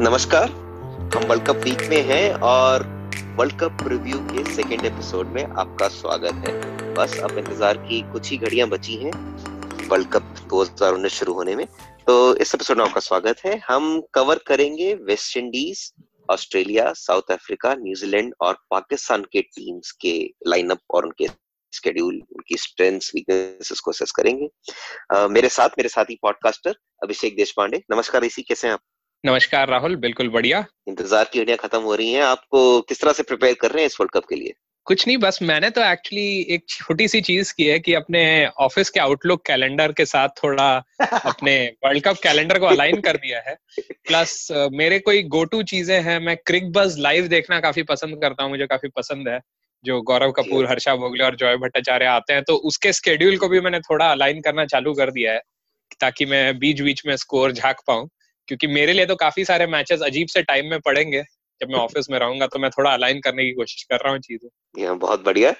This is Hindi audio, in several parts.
नमस्कार, हम वर्ल्ड कप वीक में हैं और वर्ल्ड कप रिव्यू के सेकेंड एपिसोड में आपका स्वागत है। बस अब इंतज़ार की कुछ ही घड़ियाँ बची हैं वर्ल्ड कप 2019 शुरू होने में। तो इस एपिसोड में आपका स्वागत है। हम कवर करेंगे West Indies Australia South Africa New Zealand और पाकिस्तान के टीम्स के लाइनअप और उनके स्केड्यूल उनकी स्ट्रेंथ्स वीकनेसेस को असेस करेंगे। uh, मेरे साथ मेरे साथी पॉडकास्टर अभिषेक देश पांडे नमस्कार इसी कैसे हैं आप? नमस्कार राहुल बिल्कुल बढ़िया। इंतज़ार की घड़ियाँ खत्म हो रही हैं आपको किस तरह से प्रिपेयर कर रहे हैं इस वर्ल्ड कप के लिए? कुछ नहीं बस मैंने तो एक्चुअली एक छोटी सी चीज़ की है कि अपने ऑफ़िस के आउटलुक कैलेंडर के साथ थोड़ा अपने वर्ल्ड कप कैलेंडर को अलाइन कर दिया है। प्लस मेरे कोई गो टू चीज़ें हैं मैं क्रिक बस लाइव देखना काफ़ी पसंद करता हूँ मुझे काफ़ी पसंद है जो गौरव कपूर हर्षा भोगले और जॉय भट्टाचार्य आते हैं तो उसके स्केड्यूल को भी मैंने थोड़ा अलाइन करना चालू कर दिया है ताकि मैं बीच बीच में स्कोर झाक पाऊँ क्योंकि मेरे लिए तो काफ़ी सारे मैचेस अजीब से टाइम में पड़ेंगे जब मैं ऑफ़िस में रहूँगा तो मैं थोड़ा अलाइन करने की कोशिश कर रहा हूँ चीज़ें बहुत बढ़िया।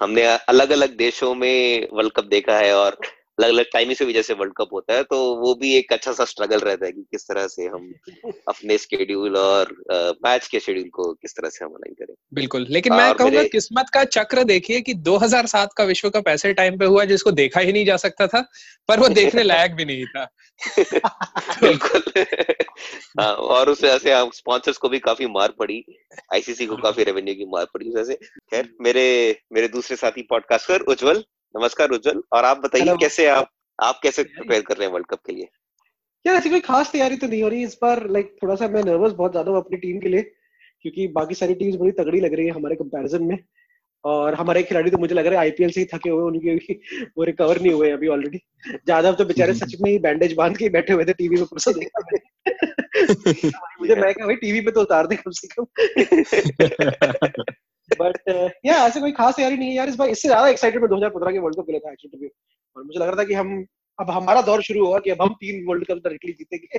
हमने अलग अलग देशों में वर्ल्ड कप देखा है और अलग अलग टाइमिंग से भी जैसे वर्ल्ड कप होता है तो वो भी एक अच्छा सा स्ट्रगल रहता है कि किस तरह से हम अपने स्केड्यूल और मैच के शेड्यूल को किस तरह से हम अलाइन करें। बिल्कुल लेकिन मैं कहूँगा मेरे... किस्मत का चक्र देखिए कि 2007 का विश्व कप ऐसे टाइम पे हुआ जिसको देखा ही नहीं जा सकता था पर वो देखने लायक भी नहीं था। बिल्कुल। हाँ, और उस वजह से स्पॉन्सर्स को भी काफ़ी मार पड़ी आईसीसी को काफ़ी रेवेन्यू की मार पड़ी उस वजह से। खैर मेरे मेरे दूसरे साथी पॉडकास्टर उज्जवल नमस्कार उज्जवल और आप बताइए कैसे आप आप कैसे प्रिपेयर कर रहे हैं वर्ल्ड कप के लिए? यार ऐसी कोई खास तैयारी तो नहीं हो रही इस बार लाइक थोड़ा सा मैं नर्वस बहुत ज़्यादा हूँ अपनी टीम के लिए क्योंकि बाकी सारी टीम्स बड़ी तगड़ी लग रही है हमारे कंपैरिजन में और हमारे खिलाड़ी तो मुझे लग रहा है आईपीएल से ही थके हुए उनके भी वो रिकवर नहीं हुए अभी ऑलरेडी ज़्यादा तो बेचारे सच में ही बैंडेज बाँध के बैठे हुए थे टीवी में परसों देखा मुझे मैं कहा भाई टीवी पे तो उतार दे कम से कम। बट या uh, ऐसे कोई खास तैयारी नहीं है यार इस बार। इससे ज़्यादा एक्साइटेड मैं 2015 के वर्ल्ड कप के लिए था एक्चुअली और मुझे लग रहा था कि हम अब हमारा दौर शुरू हुआ कि अब हम तीन वर्ल्ड कप डायरेक्टली जीतेंगे।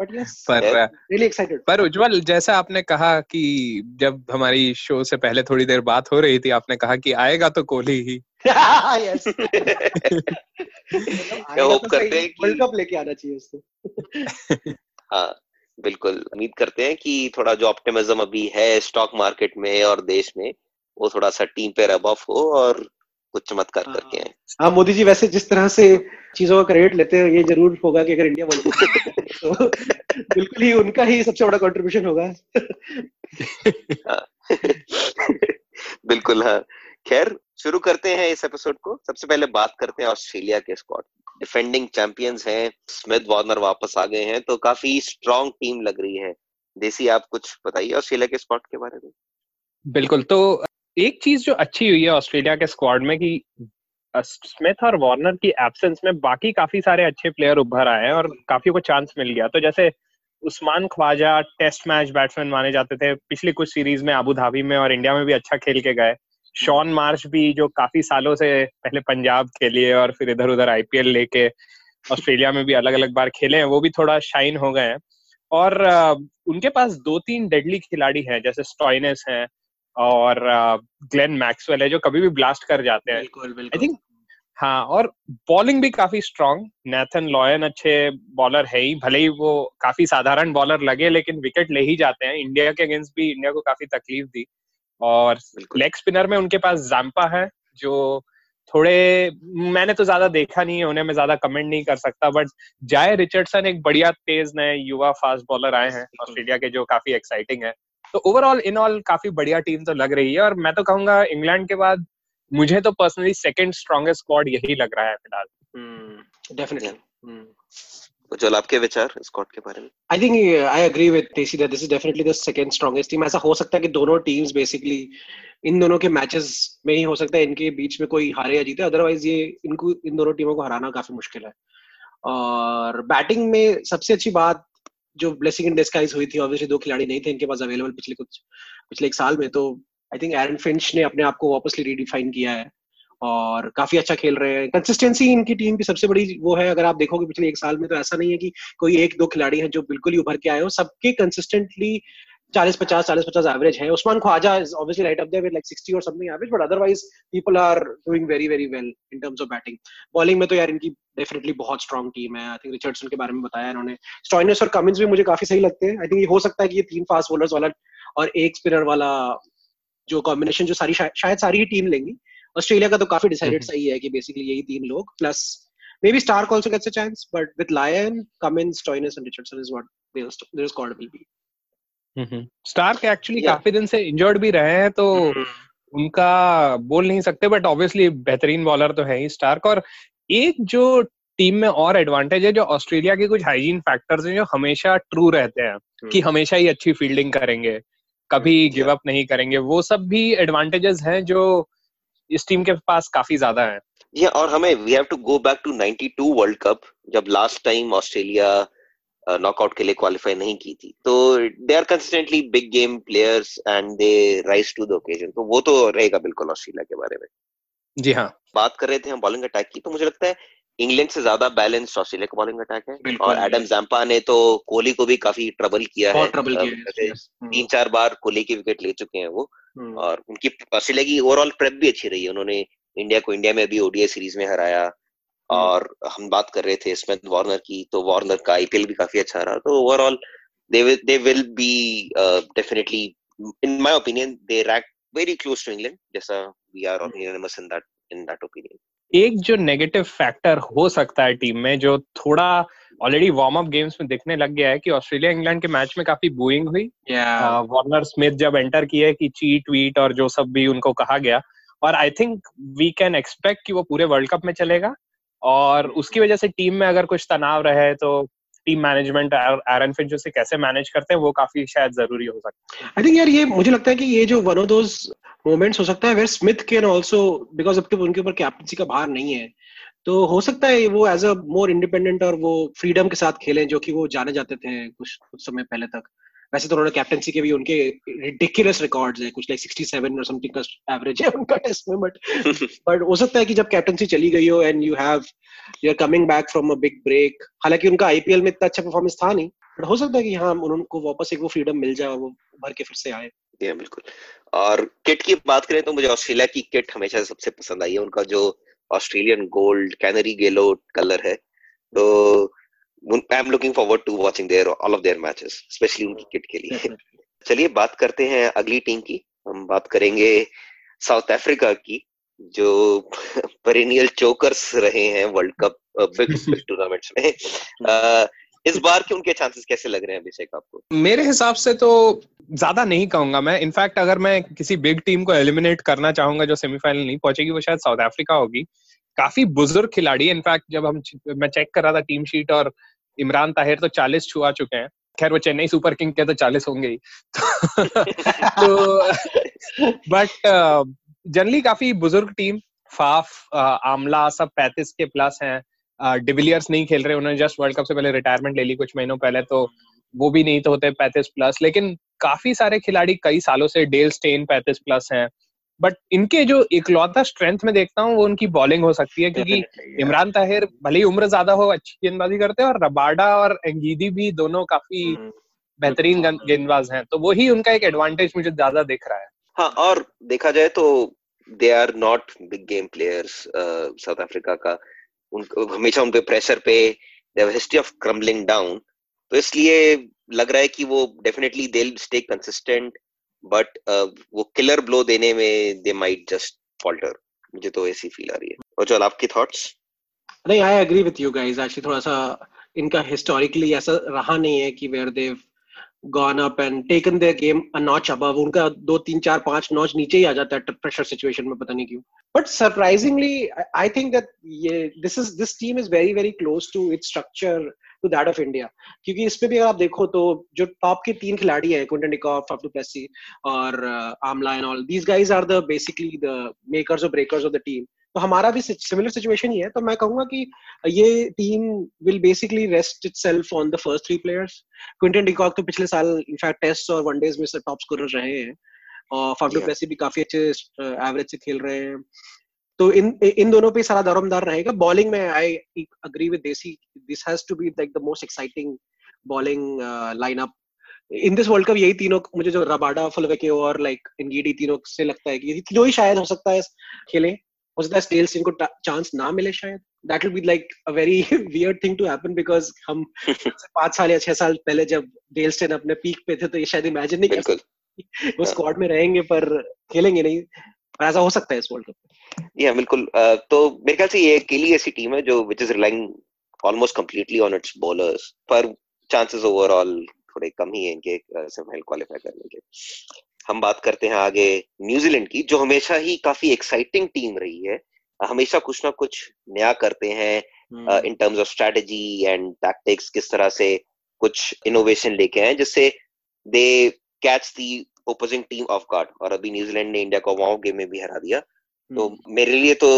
बट पर रियली एक्साइटेड पर उज्जवल जैसा आपने कहा कि जब हमारी शो से पहले थोड़ी देर बात हो रही थी आपने कहा कि आएगा तो कोहली ही। होप करते हैं कि वर्ल्ड कप लेके आना चाहिए उसको। हाँ। बिल्कुल उम्मीद करते हैं कि थोड़ा जो ऑप्टिमिज्म अभी है स्टॉक मार्केट में और देश में वो थोड़ा सा टीम पे रब ऑफ़ हो और कुछ चमत्कार हाँ। करके आए हाँ मोदी जी वैसे जिस तरह से चीज़ों का क्रेडिट लेते हैं ये ज़रूर होगा कि अगर इंडिया वर्ल्ड तो बिल्कुल ही उनका ही सबसे बड़ा कंट्रीब्यूशन होगा हाँ। बिल्कुल हाँ खैर, शुरू करते हैं इस एपिसोड को। सबसे पहले बात करते हैं ऑस्ट्रेलिया के स्क्वाड डिफेंडिंग चैंपियंस हैं स्मिथ वार्नर वापस आ गए हैं तो काफ़ी स्ट्रॉन्ग टीम लग रही है। देसी, आप कुछ बताइए ऑस्ट्रेलिया के स्क्वाड के बारे में। बिल्कुल तो एक चीज़ जो अच्छी हुई है ऑस्ट्रेलिया के स्क्वाड में कि स्मिथ और वार्नर की एब्सेंस में बाकी काफ़ी सारे अच्छे प्लेयर उभर आए हैं और काफ़ी को चांस मिल गया। तो जैसे Usman Khawaja test match batsman माने जाते थे, पिछली कुछ सीरीज़ में अबू धाबी में और इंडिया में भी अच्छा खेल के गए। शॉन मार्च भी जो काफ़ी सालों से पहले पंजाब के लिए और फिर इधर उधर आईपीएल लेके ऑस्ट्रेलिया में भी अलग अलग बार खेले हैं वो भी थोड़ा शाइन हो गए हैं। और उनके पास दो तीन डेडली खिलाड़ी हैं जैसे स्टॉइनेस हैं और ग्लेन मैक्सवेल है जो कभी भी ब्लास्ट कर जाते हैं। आई थिंक हाँ और बॉलिंग भी काफ़ी स्ट्रांग नेथन लॉयन अच्छे बॉलर है ही भले ही वो काफ़ी साधारण बॉलर लगे लेकिन विकेट ले ही जाते हैं। इंडिया के अगेंस्ट भी इंडिया को काफ़ी तकलीफ़ दी। और लेग स्पिनर में उनके पास जैम्पा है जो थोड़े मैंने तो ज़्यादा देखा नहीं है उन्हें मैं ज़्यादा कमेंट नहीं कर सकता बट जाय रिचर्डसन एक बढ़िया तेज नए युवा फास्ट बॉलर आए हैं ऑस्ट्रेलिया के जो काफ़ी एक्साइटिंग है। तो ओवरऑल इन ऑल काफ़ी बढ़िया टीम तो लग रही है और मैं तो कहूँगा इंग्लैंड के बाद मुझे तो पर्सनली सेकंड स्ट्रॉन्गेस्ट स्क्वाड यही लग रहा है फ़िलहाल। डेफिनेटली हम्म, उज्जवल आपके विचार स्क्वाड के बारे में? I think I agree with Tessy that this is definitely the second strongest team ऐसा हो सकता है कि दोनों टीम्स बेसिकली इन दोनों के मैचेस में ही हो सकता है, इनके बीच में कोई हारे या जीते। अदरवाइज़ ये इनको, इन दोनों टीमों को हराना काफ़ी मुश्किल है। और बैटिंग में सबसे अच्छी बात जो ब्लेसिंग इन डिस्गाइज हुई थी ऑब्वियसली दो खिलाड़ी नहीं थे इनके पास अवेलेबल पिछले कुछ, पिछले एक साल में तो आई थिंक एरन फिंच ने अपने आप को वापसली रीडिफाइन किया है। और काफ़ी अच्छा खेल रहे हैं। कंसिस्टेंसी इनकी टीम की सबसे बड़ी वो है, अगर आप देखोगे पिछले एक साल में तो ऐसा नहीं है कि कोई एक दो खिलाड़ी हैं जो बिल्कुल ही उभर के आए हो। सबके कंसिस्टेंटली चालीस पचास चालीस पचास एवरेज है। Usman Khawaja is obviously right up there with like 60 और something average but otherwise people are doing very very well in terms of batting bowling में तो यार इनकी डेफिनेटली बहुत स्ट्रांग टीम है। आई थिंक रिचर्डसन के बारे में बताया इन्होंने। स्टॉइनस और कमिंस भी मुझे काफ़ी सही लगते हैं। आई थिंक ये हो सकता है कि ये तीन फास्ट बॉलर्स वाला और एक स्पिनर वाला जो कॉम्बिनेशन जो सारी, शायद सारी ही टीम लेंगी। ऑस्ट्रेलिया का तो काफ़ी डिसाइडेड हम्म। सही है कि बेसिकली यही तीन लोग plus maybe Stark also gets a chance, but with Lyon, Cummins, Stoinis, and Richardson is what their, their squad will be. Starc actually काफ़ी दिन से इंजर्ड भी रहे हैं तो उनका बोल नहीं सकते बट ऑब्वियसली बेहतरीन बॉलर तो है ही स्टार्क और एक जो टीम में और एडवांटेज है जो ऑस्ट्रेलिया के कुछ हाइजीन फैक्टर्स हैं जो हमेशा ट्रू रहते हैं कि हमेशा ही अच्छी फील्डिंग करेंगे कभी गिव अप नहीं करेंगे वो सब भी एडवांटेजेस हैं जो इस टीम के पास काफ़ी ज़्यादा है। yeah, और हमें we have to go back to 92 world cup जब लास्ट टाइम ऑस्ट्रेलिया नॉकआउट के लिए क्वालिफाई नहीं की थी। तो they are consistently big game players and they rise to the occasion तो वो तो रहेगा बिल्कुल ऑस्ट्रेलिया के बारे में। जी हाँ। बात कर रहे थे हम बॉलिंग अटैक की तो मुझे लगता है इंग्लैंड से ज़्यादा बैलेंस ऑस्ट्रेलिया का बॉलिंग अटैक है और एडम जैम्पा ने तो कोहली को भी काफ़ी ट्रबल किया है। ट्रबल किया हम्म। तीन चार बार कोहली की विकेट ले चुके हैं वो। हम्म। और उनकी ऑस्ट्रेलिया की ओवरऑल प्रेप भी अच्छी रही है। उन्होंने इंडिया को इंडिया में भी ओडीआई सीरीज़ में हराया। हम्म। और हम बात कर रहे थे स्मिथ वार्नर की तो वार्नर का आईपीएल भी काफ़ी अच्छा रहा। तो overall they will be definitely in my opinion they rank very close to England जैसा we are unanimous in that in that opinion एक जो नेगेटिव फैक्टर हो सकता है टीम में जो थोड़ा ऑलरेडी वार्म अप गेम्स में दिखने लग गया है कि ऑस्ट्रेलिया इंग्लैंड के मैच में काफ़ी बूइंग हुई। वार्नर स्मिथ जब एंटर किए कि चीट वीट और जो सब भी उनको कहा गया और I think we can expect कि वो पूरे वर्ल्ड कप में चलेगा और उसकी वजह से टीम में अगर कुछ तनाव रहे तो टीम मैनेजमेंट एरन फिंच उसे कैसे मैनेज करते हैं, वो काफ़ी शायद ज़रूरी हो सकता है। आई थिंक यार ये मुझे लगता है कि ये जो वन ऑफ़ दोस मोमेंट्स हो सकता है where Smith can also because अब तो उनके ऊपर कैप्टनसी का भार नहीं है तो हो सकता है वो एज अ मोर इंडिपेंडेंट और वो फ्रीडम के साथ खेलें, जो कि वो जाने जाते थे कुछ कुछ समय पहले तक। वैसे तो उन्होंने कैप्टनसी के भी उनके रिडिकुलस रिकॉर्ड्स हैं कुछ लाइक 67 और समथिंग का एवरेज है उनका टेस्ट में बट बट हो सकता है कि जब कैप्टनसी चली गई हो and you have you are coming back from a big break हालाँकि उनका आईपीएल में इतना अच्छा परफॉर्मेंस था नहीं बट हो सकता है कि हाँ उनको वापस एक वो फ्रीडम मिल जाए वो भर के फिर से आए। बिल्कुल। और किट की बात करें तो मुझे ऑस्ट्रेलिया की किट हमेशा सबसे पसंद आई है उनका जो Australian gold canary yellow colour है तो I am looking forward to watching their all of their matches specially उनकी किट के लिए। चलिए बात करते हैं अगली टीम की। हम बात करेंगे साउथ अफ्रीका की जो पेरिनियल चोकर्स रहे हैं वर्ल्ड कप बिग टूर्नामेंट्स में। uh, इस बार के उनके चांसेस कैसे लग रहे हैं अभिषेक आपको? मेरे हिसाब से तो ज़्यादा नहीं कहूँगा मैं। इनफैक्ट अगर मैं किसी बिग टीम को एलिमिनेट करना चाहूँगा जो सेमीफाइनल नहीं पहुंचेगी वो शायद साउथ अफ्रीका होगी। काफ़ी बुज़ुर्ग खिलाड़ी इनफैक्ट जब हम मैं चेक कर रहा था टीम शीट और इमरान ताहिर तो चालीस छुआ चुके हैं। खैर, वो चेन्नई सुपर किंग के तो चालीस होंगे ही। तो बट जनरली काफ़ी बुज़ुर्ग टीम फाफ आमला सब पैंतीस के प्लस हैं। डिविलियर्स नहीं खेल रहे, उन्होंने जस्ट वर्ल्ड कप से पहले रिटायरमेंट ले ली कुछ महीनों पहले तो वो भी नहीं तो होते पैंतीस प्लस लेकिन काफ़ी सारे खिलाड़ी कई सालों से डेल स्टेन पैंतीस प्लस हैं। बट इनके जो इकलौता स्ट्रेंथ में देखता हूँ वो उनकी बॉलिंग हो सकती है क्योंकि इमरान ताहिर भले ही उम्र ज़्यादा हो अच्छी गेंदबाजी करते हैं और रबाडा और अंगीदी भी दोनों काफ़ी हम्म। बेहतरीन गेंदबाज हैं। तो वही उनका एक एडवांटेज मुझे ज़्यादा दिख रहा है। हाँ और देखा जाए तो they are not big game players South Africa का। उन हमेशा उन पे प्रेशर पे हिस्ट्री ऑफ़ क्रम्बलिंग डाउन तो इसलिए लग रहा है कि वो definitely they stay consistent but वो किलर ब्लो देने में दे माइट जस्ट फॉल्टर मुझे तो ऐसी फील आ रही है। और चल आपकी थॉट्स नहीं I agree with you guys actually थोड़ा सा इनका हिस्टोरिकली ऐसा रहा नहीं है कि where they gone up and taken their game a notch above. उनका दो, तीन, चार, पाँच नॉच नीचे ही आ जाता है प्रेशर सिचुएशन में, पता नहीं क्यों। But surprisingly I think that ये this is this team is very very close to its structure to that of India क्योंकि इस पे भी अगर आप देखो तो जो टॉप के तीन खिलाड़ी हैं क्विंटन डिकॉफ फाफ प्लेसी और Amla and all these guys are the basically the makers और ब्रेकर्स ऑफ़ द टीम तो हमारा भी सिमिलर सिचुएशन ही है। तो मैं कहूँगा कि ये team will basically rest itself on the first three players Quinton de Kock तो पिछले साल इनफैक्ट टेस्ट और वनडेज में टॉप स्कोरर रहे हैं। और फाफ प्लेसी भी काफ़ी अच्छे एवरेज से खेल रहे हैं। तो इन इन दोनों पे सारा दारोमदार रहेगा। बॉलिंग में I agree with Desi this has to be like the most exciting bowling lineup in this world cup यही तीनों मुझे जो रबाडा फुलवेके और लाइक इनगीडी तीनों से लगता है कि ये तीनों ही शायद हो सकता है खेले। हो सकता है स्टेल्स इनको चांस ना मिले शायद। That will be like a very weird thing to happen because हम पाँच साल या छह साल पहले जब डेलस्टन अपने पीक पे थे तो ये शायद इमेजिन नहीं कर सकते वो स्क्वाड हाँ। में रहेंगे पर खेलेंगे नहीं। पर ऐसा हो सकता है इस वर्ल्ड कप या बिल्कुल। तो मेरे ख्याल से ये अकेली ऐसी टीम है जो which is relying almost completely on its bowlers पर चांसेस ओवरऑल थोड़े कम ही है इनके सेमीफाइनल क्वालिफाई करने के। हम बात करते हैं आगे न्यूजीलैंड की जो हमेशा ही काफ़ी एक्साइटिंग टीम रही है। हमेशा कुछ ना कुछ नया करते हैं in terms of strategy and tactics किस तरह से कुछ इनोवेशन लेके आए जिससे they catch the opposing team of guard और अभी न्यूजीलैंड ने इंडिया को वाओ गेम में भी हरा दिया। तो हम्म। मेरे लिए तो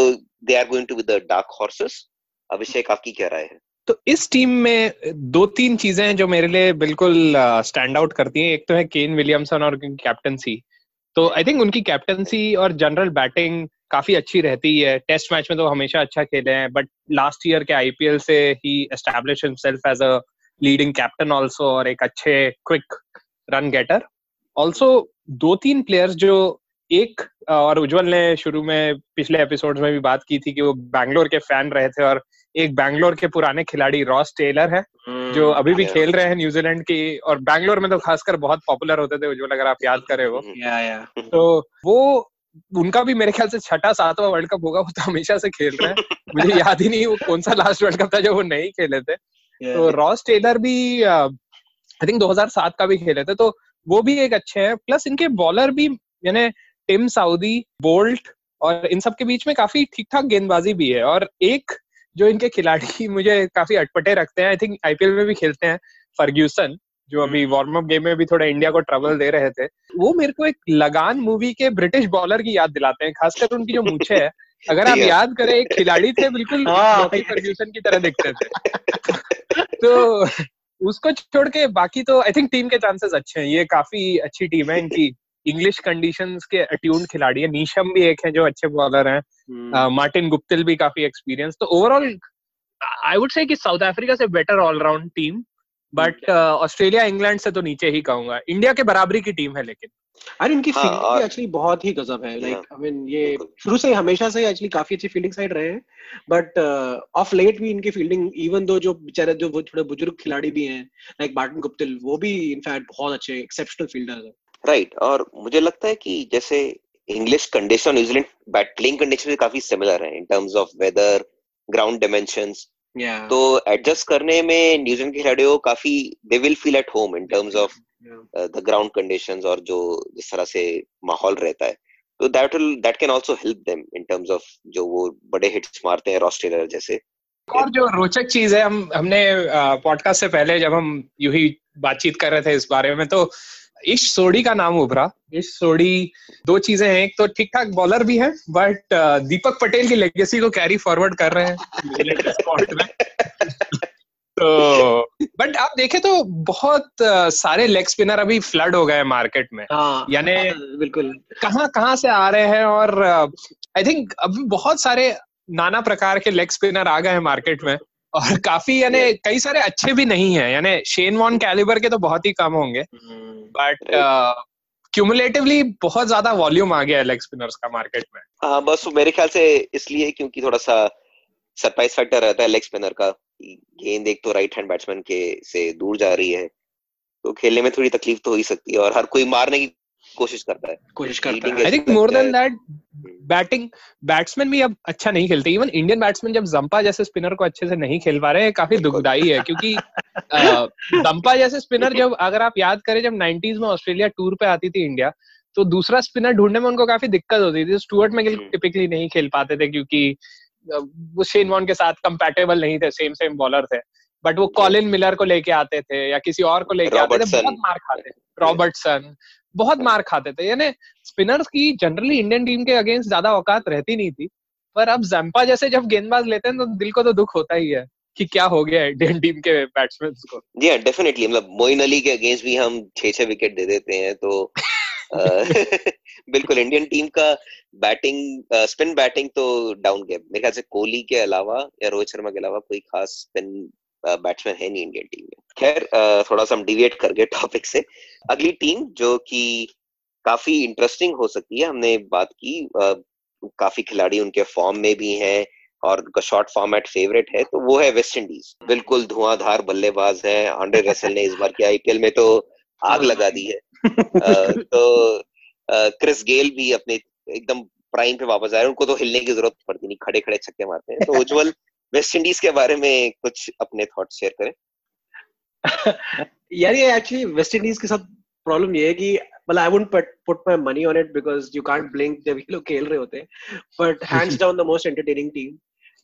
they are going to with the dark horses Abhishek आपकी क्या राय है? तो इस टीम में दो तीन चीज़ें हैं जो मेरे लिए बिल्कुल स्टैंड आउट करती हैं। एक तो है केन विलियमसन और कैप्टनसी तो आई थिंक उनकी कैप्टनसी और जनरल बैटिंग काफ़ी अच्छी रहती है। टेस्ट मैच में तो हमेशा अच्छा खेले हैं बट लास्ट ईयर के आईपीएल से ही establish himself as a leading captain also और एक अच्छे क्विक रन गेटर आल्सो दो तीन प्लेयर्स जो एक और उज्जवल ने शुरू में पिछले एपिसोड में भी बात की थी कि वो बैंगलोर के फ़ैन रहे थे और एक बैंगलोर के पुराने खिलाड़ी रॉस टेलर है जो हम्म, अभी भी खेल रहे हैं न्यूजीलैंड की और बैंगलोर में तो खासकर बहुत पॉपुलर होते थे उज्जवल अगर आप याद करें वो। या, या. तो वो उनका भी मेरे ख्याल से छठा सातवां वर्ल्ड कप होगा वो तो हमेशा से खेल रहे हैं। मुझे याद ही नहीं वो कौन सा लास्ट वर्ल्ड कप था जो वो नहीं खेले थे। तो रॉस टेलर भी आई थिंक 2007 का भी खेले थे तो वो भी एक अच्छे हैं। प्लस इनके बॉलर भी यानी टिम साउदी बोल्ट और इन सब के बीच में काफ़ी ठीक ठाक गेंदबाजी भी है। और एक जो इनके खिलाड़ी मुझे काफ़ी अटपटे रखते हैं आई थिंक आईपीएल में भी खेलते हैं फर्ग्यूसन जो अभी वार्म अप गेम में भी थोड़ा इंडिया को ट्रबल दे रहे थे। वो मेरे को एक लगान मूवी के ब्रिटिश बॉलर की याद दिलाते हैं खासकर उनकी जो मूछे है। अगर आप याद करें एक खिलाड़ी थे बिल्कुल फर्ग्यूसन हाँ। की तरह दिखते थे। तो उसको छोड़ के बाकी तो आई थिंक टीम के चांसेस अच्छे हैं। ये काफ़ी अच्छी टीम है इनकी। इंग्लिश कंडीशंस के अट्यून खिलाड़ी है। नीशम भी एक है जो अच्छे बॉलर हैं। मार्टिन गुप्तिल भी काफ़ी एक्सपीरियंस तो ओवरऑल आई वुड से कि साउथ अफ्रीका से better allround team but Australia England से तो नीचे ही कहूँगा। इंडिया के बराबरी की टीम है लेकिन। अरे इनकी हाँ, फील्डिंग एक्चुअली बहुत ही गजब है। लाइक आई मीन ये शुरू से हमेशा से एक्चुअली काफ़ी अच्छी फील्डिंग साइड रहे हैं। बट ऑफ़ लेट भी इनकी फील्डिंग इवन दो जो बेचारे जो वो थोड़े बुज़ुर्ग खिलाड़ी भी हैं लाइक मार्टिन गुप्तिल वो भी इनफैक्ट बहुत अच्छे एक्सेप्शनल फील्डर है। राइट और मुझे लगता है कि जैसे English condition New Zealand bat playing condition काफ़ी सिमिलर है in terms of weather ground dimensions तो एडजस्ट करने में न्यूजीलैंड के खिलाड़ियों काफ़ी दे will feel at home in terms of the ground conditions और जो जिस तरह से माहौल रहता है तो that will that can also help them in terms of जो वो बड़े हिट्स मारते हैं ऑस्ट्रेलिया जैसे। और जो रोचक चीज़ है हम हमने पॉडकास्ट से पहले जब हम यू ही बातचीत कर रहे थे इस बारे में तो इश सोडी का नाम उभरा। इश सोडी दो चीज़ें हैं एक तो ठीक ठाक बॉलर भी है बट दीपक पटेल की लेगेसी को कैरी फॉरवर्ड कर रहे हैं। तो बट आप देखें तो बहुत सारे लेग स्पिनर अभी फ्लड हो गए मार्केट में। हाँ, यानी हाँ, बिल्कुल। कहाँ कहाँ से आ रहे हैं और आई थिंक अभी बहुत सारे नाना प्रकार के लेग स्पिनर आ गए हैं मार्केट में और काफ़ी यानी कई सारे अच्छे भी नहीं है। यानी शेन वॉन कैलिबर के तो बहुत ही कम होंगे बट क्यूमुलेटिवली uh, बहुत ज़्यादा वॉल्यूम आ गया है लेग स्पिनर्स का मार्केट में। हाँ बस मेरे ख्याल से इसलिए क्योंकि थोड़ा सा सरप्राइज़ फैक्टर रहता है लेग स्पिनर का। गेंद एक तो राइट हैंड बैट्समैन के से दूर जा रही है तो खेलने में थोड़ी तकलीफ़ तो हो ही सकती है और हर कोई मारने की कोशिश करता है। कोशिश करता है। I think more than that batting batsman भी अब अच्छा नहीं खेलते। इवन इंडियन बैट्समैन जब जंपा जैसे स्पिनर को अच्छे से नहीं खेल पा रहे हैं काफ़ी दुखदाई है क्योंकि जंपा जैसे स्पिनर जब अगर आप याद करें जब नाइनटीज में ऑस्ट्रेलिया टूर पे आती थी इंडिया तो दूसरा स्पिनर ढूँढने में उनको काफ़ी दिक्कत होती थी। स्टुअर्ट मैगिल टिपिकली नहीं खेल पाते थे क्योंकि वो शेन वॉन के साथ कंपेटेबल नहीं थे सेम सेम बॉलर थे। बट वो कॉलिन मिलर को लेके आते थे या किसी और को लेके आते थे बहुत मार खाते रॉबर्टसन बहुत मार खाते थे। यानी स्पिनर्स की जनरली इंडियन टीम के अगेंस्ट ज़्यादा औकात रहती नहीं थी। पर अब जम्पा जैसे जब गेंदबाज लेते हैं तो दिल को तो दुख होता ही है कि क्या हो गया इंडियन टीम के बैट्समैन को। जी हाँ डेफिनेटली मतलब मोइन अली के अगेंस्ट भी हम छह छह विकेट दे देते हैं तो बिल्कुल इंडियन टीम का बैटिंग स्पिन बैटिंग तो डाउन गया। मेरे ख्याल से कोहली के अलावा या रोहित शर्मा के अलावा कोई खास स्पिन बैट्समैन है नहीं इंडियन टीम में। खैर थोड़ा सा हम डिविएट कर गए टॉपिक से। अगली टीम जो कि काफ़ी इंटरेस्टिंग हो सकती है हमने बात की काफ़ी खिलाड़ी उनके फॉर्म में भी हैं और उनका शॉर्ट फॉर्मेट फेवरेट है तो वो है वेस्ट इंडीज बिल्कुल धुआंधार बल्लेबाज है। आंड्रे रसल ने इस बार के आईपीएल में तो आग लगा दी है। तो क्रिस गेल भी अपने एकदम प्राइम पे वापस आए उनको तो हिलने की ज़रूरत पड़ती नहीं खड़े खड़े छक्के मारते हैं। तो उज्जवल वेस्ट इंडीज के बारे में कुछ अपने थॉट शेयर करें। यार ये एक्चुअली वेस्ट इंडीज के साथ प्रॉब्लम ये है कि मतलब I wouldn't put my money on it because you can't blink जब ये लोग खेल रहे होते हैं। But hands down the most entertaining team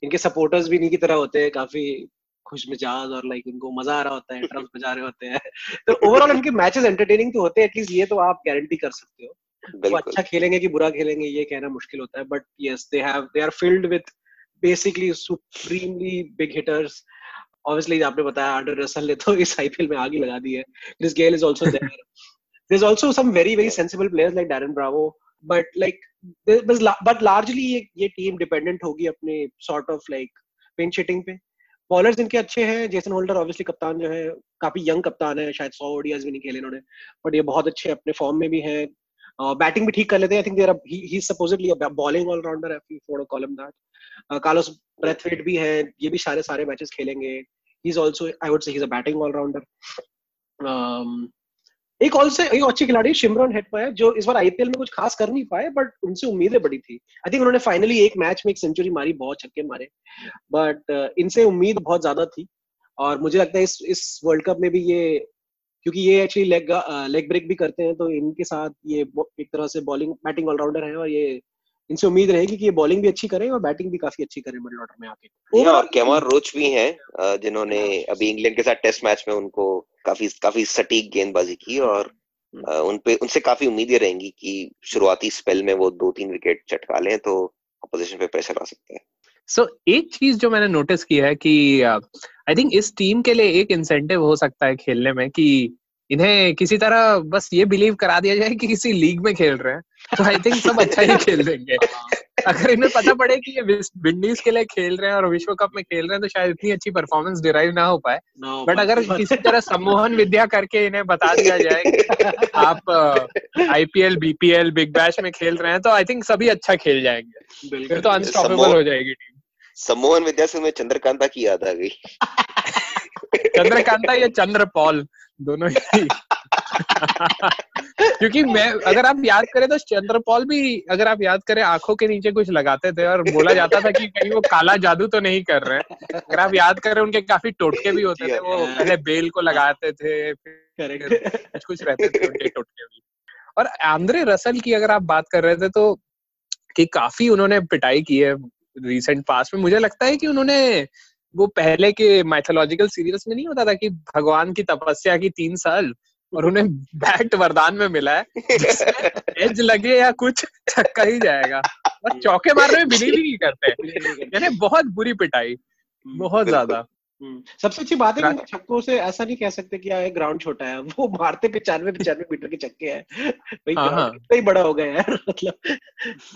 इनके सपोर्टर्स भी इनकी की तरह होते हैं काफ़ी खुश मिजाज और लाइक इनको मज़ा आ रहा होता है ड्रम्स बजा रहे होते हैं। तो ओवरऑल इनके मैचेस एंटरटेनिंग तो होते हैं एटलीस्ट ये तो आप गारंटी कर सकते हो। वो अच्छा खेलेंगे कि बुरा खेलेंगे ये कहना मुश्किल होता है but yes they have they are filled with basically supremely big hitters obviously आपने बताया आर्डर रसल ने तो इस आईपीएल में आगे लगा दी है। Chris Gayle is also there there is also some very very sensible players like Darren Bravo but like but largely ये ये टीम डिपेंडेंट होगी अपने sort of like pinch hitting पे। बॉलर्स इनके अच्छे हैं जेसन होल्डर ऑब्वियसली कप्तान जो है काफ़ी यंग कप्तान है शायद सौ ओडियाज भी नहीं खेले इन्होंने बट ये बहुत अच्छे अपने फॉर्म में भी हैं। बैटिंग भी ठीक कर लेते हैं. I think he he bowling allrounder if you that Carlos Brathwaite भी है. ये भी सारे सारे मैचेस खेलेंगे. He is also I would say he is a batting allrounder एक और से एक अच्छी खिलाड़ी शिमरन हेटमायर जो इस बार आईपीएल में कुछ खास कर नहीं पाए बट उनसे उम्मीदें बड़ी थी. आई थिंक उन्होंने फाइनली एक मैच में एक सेंचुरी मारी बहुत छक्के मारे. बट uh, इनसे उम्मीद बहुत ज़्यादा थी. और मुझे लगता है इस इस वर्ल्ड कप में भी ये क्योंकि ये एक्चुअली लेग लेग ब्रेक भी करते हैं तो इनके साथ ये एक तरह से बॉलिंग बैटिंग ऑलराउंडर है और ये इनसे उम्मीद रहेगी कि ये बॉलिंग भी अच्छी करें और बैटिंग भी काफ़ी अच्छी करें मिडिल ऑर्डर में आके। और केमार रोच भी हैं जिन्होंने अभी इंग्लैंड के साथ टेस्ट मैच में उनको काफ़ी काफ़ी सटीक गेंदबाजी की और हम्म। उन पे उनसे काफ़ी उम्मीदें रहेंगी कि शुरुआती स्पेल में वो दो तीन विकेट चटका लें तो अपोजिशन पे प्रेशर आ सकता है। सो so, एक चीज़ जो मैंने नोटिस की है कि आई थिंक इस टीम के लिए एक इंसेंटिव हो सकता है खेलने में कि इन्हें किसी तरह बस ये बिलीव करा दिया जाए कि किसी लीग में खेल रहे हैं। तो आई थिंक सब अच्छा ही खेल देंगे। अगर इन्हें पता पड़े कि ये विंडीज के लिए खेल रहे हैं और विश्व कप में खेल रहे हैं तो शायद इतनी अच्छी परफॉर्मेंस डिराइव ना हो पाए। बट अगर किसी तरह सम्मोहन विद्या करके इन्हें बता दिया जाए कि आप आईपीएल बीपीएल बिग बैश में खेल रहे हैं तो आई थिंक सभी अच्छा खेल जाएँगे। फिर तो अनस्टॉपेबल हो जाएगी टीम सम्मोहन विद्या से मैं चंद्रकांता की याद आ गई। चंद्रकांता या चंद्र पॉल दोनों ही। क्योंकि मैं अगर आप याद करें तो चंद्रपॉल भी अगर आप याद करें आँखों के नीचे कुछ लगाते थे और बोला जाता था कि कहीं वो काला जादू तो नहीं कर रहे हैं। अगर आप याद करें उनके काफ़ी टोटके भी होते थे वो पहले बेल को लगाते थे कुछ कुछ रहते थे उनके टोटके भी। और आंद्रे रसल की अगर आप बात कर रहे थे तो कि काफ़ी उन्होंने पिटाई की है रिसेंट पास में मुझे लगता है कि उन्होंने वो पहले के माइथोलॉजिकल सीरियल्स में नहीं होता था कि भगवान की तपस्या की तीन साल और उन्हें बैट वरदान में मिला है एज लगे या कुछ छक्का ही जाएगा। और चौके मारने में बिलीव ही नहीं करते। यानी बहुत बुरी पिटाई बहुत ज़्यादा। सबसे अच्छी बात है कि छक्कों से ऐसा नहीं कह सकते कि यार ग्राउंड छोटा है वो मारते पिचानवे पिचानवे मीटर के छक्के हैं। भाई हाँ, हाँ। ही बड़ा हो गया यार मतलब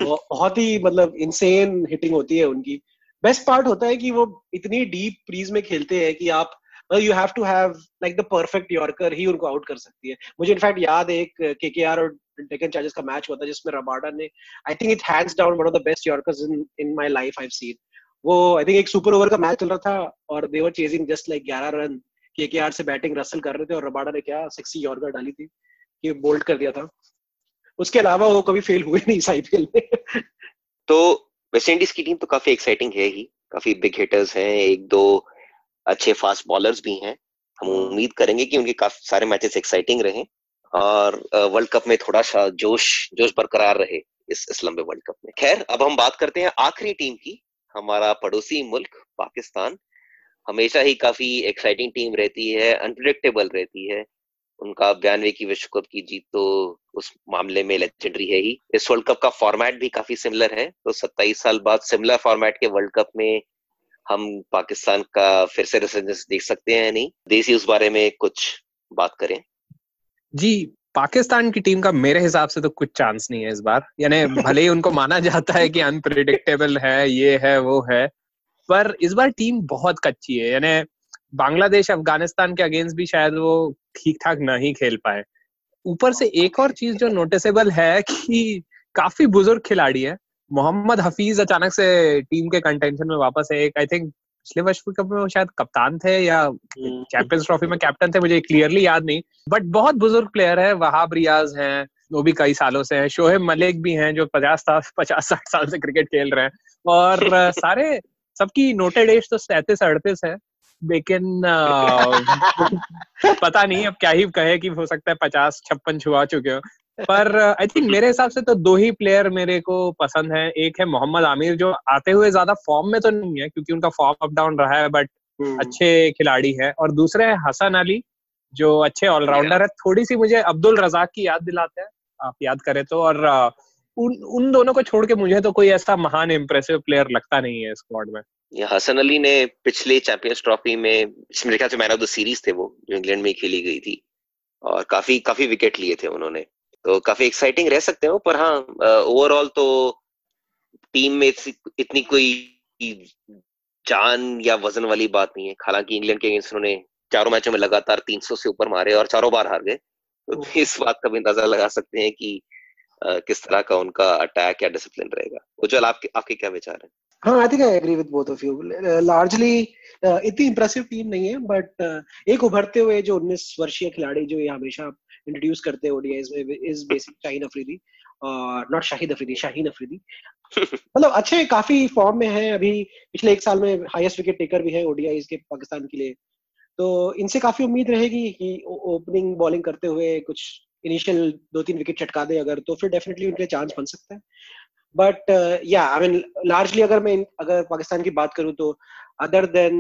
बहुत ही मतलब इंसेन हिटिंग होती है उनकी। बेस्ट पार्ट होता है कि वो इतनी डीप क्रीज में खेलते हैं कि आप you have to have like the perfect yorker ही उनको आउट कर सकती है। मुझे इनफैक्ट याद है एक केकेआर और डेकन चार्जर्स का मैच हुआ था जिसमें रबाडा ने I think it hands down one of the best yorkers in in my life I have seen वो आई थिंक एक सुपर ओवर का मैच चल रहा था और they were chasing just like 11 run KKR से बैटिंग रसल कर रहे थे और रबाडा ने क्या सेक्सी यॉर्कर डाली थी कि बोल्ड कर दिया था। उसके अलावा वो कभी फेल हुए नहीं इस आईपीएल में। तो वेस्ट इंडीज की टीम तो काफ़ी एक्साइटिंग है ही। काफ़ी बिग हिटर्स हैं, एक दो अच्छे फास्ट बॉलर्स भी हैं। हम उम्मीद करेंगे कि उनके काफ़ी, सारे मैचेस एक्साइटिंग रहे और वर्ल्ड कप में थोड़ा सा जोश जोश बरकरार रहे इस इस लंबे वर्ल्ड कप में। खैर, अब हम बात करते हैं आखिरी टीम की। हमारा पड़ोसी मुल्क, पाकिस्तान, हमेशा ही काफ़ी एक्साइटिंग टीम रहती है अनप्रिडिक्टेबल रहती है। उनका बयानवे की विश्व कप की जीत तो उस मामले में लेजेंडरी है ही। इस वर्ल्ड कप का फॉर्मेट भी काफ़ी सिमिलर है तो 27 साल बाद सिमिलर फॉर्मेट के वर्ल्ड कप में हम पाकिस्तान का फिर से रिसर्जेंस देख सकते हैं नहीं? देसी उस बारे में कुछ बात करें। जी पाकिस्तान की टीम का मेरे हिसाब से तो कुछ चांस नहीं है इस बार। यानी भले ही उनको माना जाता है कि अनप्रिडिक्टेबल है ये है वो है पर इस बार टीम बहुत कच्ची है। यानी बांग्लादेश अफ़गानिस्तान के अगेंस्ट भी शायद वो ठीक ठाक नहीं खेल पाए। ऊपर से एक और चीज़ जो नोटिसेबल है कि काफ़ी बुज़ुर्ग खिलाड़ी है। मोहम्मद हफीज अचानक से टीम के कंटेंशन में वापस है एक आई थिंक पिछले वर्ष कप में वो शायद कप्तान थे या चैंपियंस हम्म। ट्रॉफी में कैप्टन थे मुझे क्लियरली याद नहीं। बट बहुत बुज़ुर्ग प्लेयर है वहाब रियाज हैं वो भी कई सालों से हैं शोहेब मलिक भी हैं जो पचास साल पचास साठ साल से क्रिकेट खेल रहे हैं। और सारे सबकी नोटेड एज तो सैंतीस अड़तीस है लेकिन पता नहीं अब क्या ही कहे कि हो सकता है पचास छप्पन छुआ चुके हो। पर आई थिंक मेरे हिसाब से तो दो ही प्लेयर मेरे को पसंद है। एक है मोहम्मद आमिर जो आते हुए ज़्यादा फॉर्म में तो नहीं है क्योंकि उनका फॉर्म अप डाउन रहा है बट हम्म। अच्छे खिलाड़ी है। और दूसरे है हसन अली जो अच्छे ऑलराउंडर है। थोड़ी सी मुझे अब्दुल रजाक की याद दिलाते हैं आप याद करें तो। और उन उन दोनों को छोड़ के मुझे तो कोई ऐसा महान इम्प्रेसिव प्लेयर लगता नहीं है स्क्वाड में। हसन अली ने पिछले चैंपियंस ट्रॉफी में मेरे ख्याल से मैन ऑफ़ द सीरीज़ थे वो जो इंग्लैंड में खेली गई थी। और काफ़ी काफ़ी विकेट लिए थे उन्होंने। तो काफ़ी एक्साइटिंग रह सकते हो पर हाँ ओवरऑल तो टीम में इतनी कोई जान या वज़न वाली बात नहीं है। हालाँकि इंग्लैंड के अगेंस्ट उन्होंने चारों मैचों में लगातार 300 से ऊपर मारे और चारों बार हार गए। तो इस बात का भी अंदाज़ा लगा सकते हैं कि किस तरह का उनका अटैक या डिसिप्लिन रहेगा। उज्जवल आपके आपके क्या विचार है? हाँ I think I agree with both of you largely इतनी इंप्रेसिव टीम नहीं है बट uh, एक उभरते हुए जो 19 वर्षीय खिलाड़ी जो ये हमेशा इंट्रोड्यूस करते हैं ओडीआईज में इज़ बेसिक शाहीन अफरीदी और नॉट शाहिद अफरीदी शाहीन अफरीदी। मतलब अच्छे काफ़ी फॉर्म में है अभी पिछले एक साल में हाईएस्ट विकेट टेकर भी है ओडीआईज के पाकिस्तान के लिए। तो इनसे काफ़ी उम्मीद रहेगी कि ओपनिंग बॉलिंग करते हुए कुछ इनिशियल दो तीन विकेट चटका दे अगर तो फिर डेफिनेटली उनके चांस बन सकता है। बट या आई मीन लार्जली अगर मैं अगर पाकिस्तान की बात करूँ तो अदर देन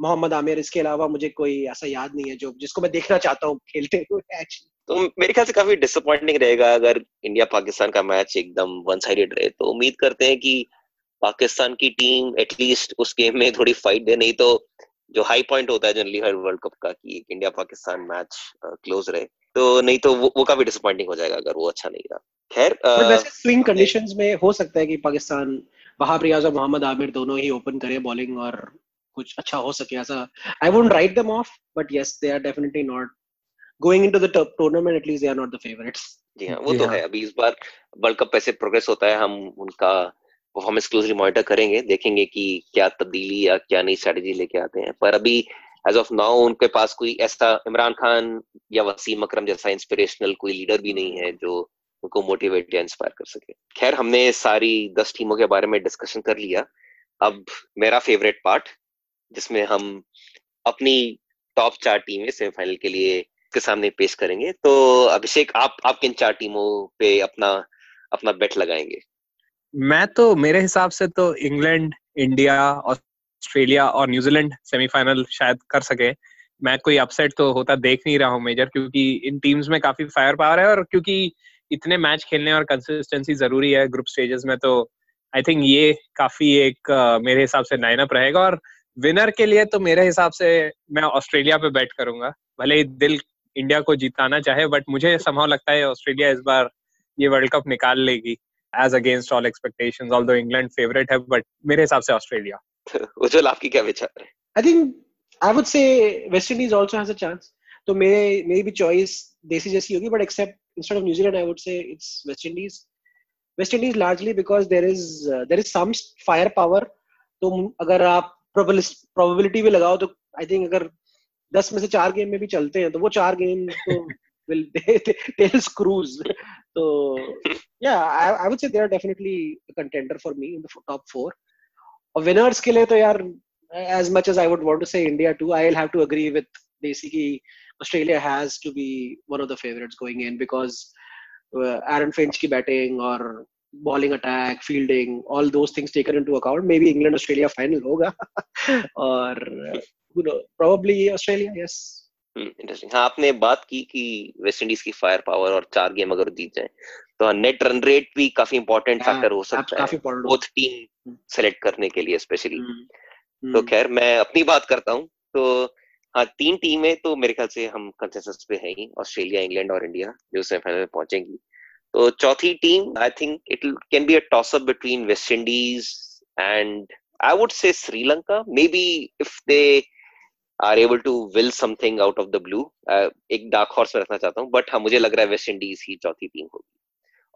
मोहम्मद आमिर इसके अलावा मुझे कोई ऐसा याद नहीं है जो जिसको मैं देखना चाहता हूँ खेलते हुए एक्चुअली तो मेरे ख्याल से काफ़ी डिसअपॉइंटिंग रहेगा अगर इंडिया पाकिस्तान का मैच एकदम वन साइडेड रहे। तो उम्मीद करते हैं कि पाकिस्तान की टीम एटलीस्ट उस गेम में थोड़ी फाइट दे। नहीं तो जो हाई पॉइंट होता है जनरली हर वर्ल्ड कप का कि इंडिया पाकिस्तान मैच क्लोज रहे। तो नहीं तो वो, वो काफ़ी डिसअपॉइंटिंग हो जाएगा अगर वो अच्छा नहीं रहा। खैर वैसे स्विंग कंडीशंस में हो सकता है कि पाकिस्तान वहाब रियाज और मोहम्मद आमिर दोनों ही ओपन करे बॉलिंग और कुछ अच्छा हो सके ऐसा। I wouldn't write them off but yes they are definitely not going into the tournament at least they are not the favourites जी हाँ वो तो हाँ. है। अभी इस बार वर्ल्ड कप ऐसे प्रोग्रेस होता है। हम उनका परफॉर्मेंस क्लोजली मॉनिटर करेंगे देखेंगे कि क्या तब्दीली या क्या नई स्ट्रेटजी लेके आते हैं। पर अभी एज ऑफ़ नाउ उनके पास कोई ऐसा इमरान खान या वसीम अकरम जैसा इंस्पिरेशनल कोई लीडर भी नहीं है जो उनको मोटिवेट या इंस्पायर कर सके। खैर हमने सारी दस टीमों के बारे में डिस्कशन कर लिया। अब मेरा फेवरेट पार्ट जिसमें हम अपनी टॉप चार टीमें सेमीफाइनल के लिए के सामने पेश करेंगे। तो अभिषेक आप आप किन चार टीमों पे अपना अपना बेट लगाएँगे? मैं तो मेरे हिसाब से तो इंग्लैंड इंडिया ऑस्ट्रेलिया और न्यूजीलैंड सेमीफाइनल शायद कर सके। मैं कोई अपसेट तो होता देख नहीं रहा हूँ मेजर क्योंकि इन टीम्स में काफ़ी फायर पावर है और क्योंकि इतने मैच खेलने और कंसिस्टेंसी ज़रूरी है ग्रुप स्टेजेस में तो आई थिंक ये काफ़ी एक uh, मेरे हिसाब से लाइनअप रहेगा और विनर के लिए तो मेरे हिसाब से मैं ऑस्ट्रेलिया पे बैट करूँगा। भले ही दिल इंडिया को जिताना चाहे बट मुझे संभव लगता है ऑस्ट्रेलिया इस बार ये वर्ल्ड कप निकाल लेगी as against all expectations although England favourite है बट मेरे हिसाब से ऑस्ट्रेलिया उज्जवल आपकी क्या विचार है I think I would say West Indies also has a chance तो मेरे मेरी भी चॉइस देसी जैसी होगी but except instead of New Zealand, I would say it's West Indies. West Indies largely because there is uh, there is some firepower. तो अगर आप प्रोबेबिलिटी भी लगाओ तो आई थिंक अगर दस में से चार गेम में भी चलते हैं तो वो चार गेम तो विल टेल स्क्रूज तो या I would say they are definitely contender for me in the top four और विनर्स के लिए तो यार as much as I would want to say India too I will have to agree with basically Australia has to be one of the favourites going in because Aaron Finch की बैटिंग और bowling attack fielding all those things taken into account maybe England Australia final होगा. और probably Australia. Yes. इंटरेस्टिंग हाँ आपने बात की कि वेस्ट इंडीज की फायर पावर और चार गेम अगर जीत जाए तो नेट रन रेट भी काफ़ी इंपॉर्टेंट फैक्टर हो सकता है बोथ टीम सेलेक्ट करने के लिए स्पेशली तो खैर मैं अपनी बात करता हूँ। तो हाँ तीन टीमें तो मेरे ख्याल से हम कंसेंसस पे है ही ऑस्ट्रेलिया इंग्लैंड और इंडिया जो सेमीफाइनल में पहुंचेंगी। तो चौथी team I think it can be a toss up between West Indies and I would say Sri Lanka maybe if they are able to will something out of the blue एक डार्क हॉर्स में रखना चाहता हूँ बट हाँ मुझे लग रहा है वेस्ट इंडीज ही चौथी टीम होगी।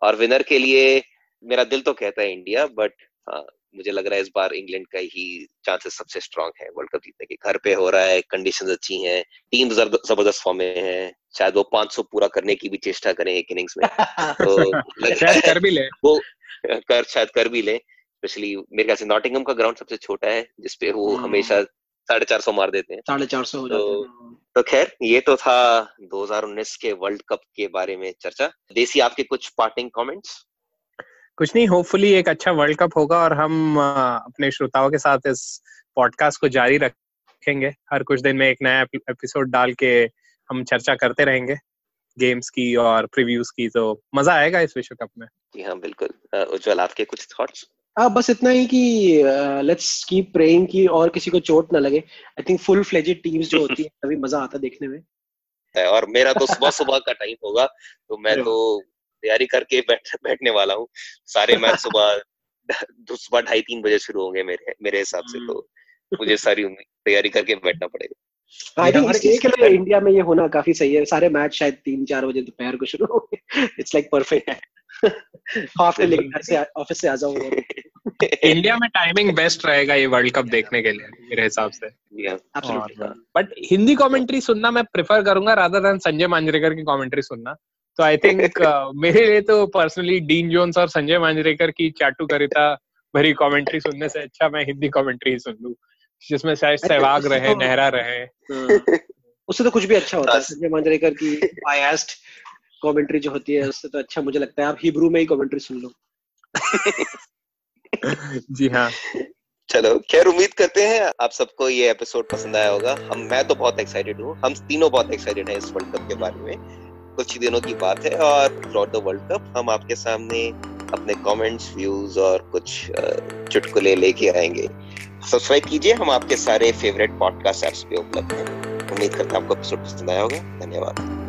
और विनर के लिए मेरा दिल तो कहता है इंडिया बट हाँ मुझे लग रहा है इस बार इंग्लैंड का ही चांसेस सबसे स्ट्रांग है वर्ल्ड कप जीतने के। घर पे हो रहा है कंडीशंस अच्छी हैं टीम ज़बरदस्त फॉर्म में है शायद वो 500 पूरा करने की भी चेष्टा करें एक इनिंग्स में। तो शायद कर भी ले। वो कर शायद कर भी ले। स्पेशली मेरे ख्याल से नॉटिंगम का ग्राउंड सबसे छोटा है जिसपे वो हाँ। हमेशा साढ़े चार सौ मार देते हैं। साढ़े चार सौ तो- तो खैर ये तो था 2019 के वर्ल्ड कप के बारे में चर्चा। देसी आपके कुछ पार्टिंग कमेंट्स कुछ नहीं होपफुली एक अच्छा वर्ल्ड कप होगा और हम अपने श्रोताओं के साथ इस पॉडकास्ट को जारी रखेंगे। हर कुछ दिन में एक नया एपिसोड डाल के हम चर्चा करते रहेंगे गेम्स की और प्रीव्यूज की तो मज़ा आएगा इस विश्व कप में। जी हाँ बिल्कुल। उज्जवल आपके कुछ थॉट्स हाँ बस इतना ही कि लेट्स कीप प्रेइंग कि और किसी को चोट ना लगे। I think full fledged teams जो होती है तभी मज़ा आता देखने में। और मेरा तो सुबह सुबह का टाइम होगा तो मैं तो तैयारी करके बैठ बैठने वाला हूँ। सारे मैच सुबह सुबह ढाई तीन बजे शुरू होंगे मेरे मेरे हिसाब से तो मुझे सारी उम्मीद तैयारी करके बैठना पड़ेगा। आई थिंक हमारे इस चीज़ के लिए इंडिया में ये होना काफ़ी सही है। सारे मैच शायद तीन चार बजे दोपहर को शुरू होंगे। It's like perfect half day लेके घर से ऑफ़िस से आ जाऊँगा। इंडिया में टाइमिंग बेस्ट रहेगा ये वर्ल्ड कप देखने के लिए मेरे हिसाब से। बट हिंदी कमेंट्री सुनना मैं प्रेफर करूँगा रादर देन संजय मांजरेकर की कमेंट्री सुनना। तो आई थिंक मेरे लिए तो पर्सनली डीन जोन्स और संजय मांजरेकर की चाटू करिता भरी कमेंट्री सुनने से अच्छा मैं हिंदी कमेंट्री ही सुन लू जिसमें शायद अच्छा, सहवाग रहे नेहरा रहे। हाँ। उससे तो कुछ भी अच्छा होता है। संजय मांजरेकर की बायस्ड कमेंट्री जो होती है उससे तो अच्छा मुझे लगता है। आप हिब्रू में ही कमेंट्री सुन लो। जी हाँ। चलो, खैर, उम्मीद करते हैं आप सबको ये एपिसोड पसंद आया होगा। हम, मैं तो बहुत एक्साइटेड हूँ। हम तीनों बहुत एक्साइटेड हैं इस वर्ल्ड कप के बारे में। कुछ ही दिनों की बात है और थ्रू द वर्ल्ड कप हम आपके सामने अपने कमेंट्स व्यूज़ और कुछ चुटकुले लेके आएँगे। सब्सक्राइब कीजिए, हम आपके सारे फेवरेट पॉडकास्ट ऐप्स पे उपलब्ध हैं। उम्मीद करते हैं आपको एपिसोड पसंद आया होगा। धन्यवाद।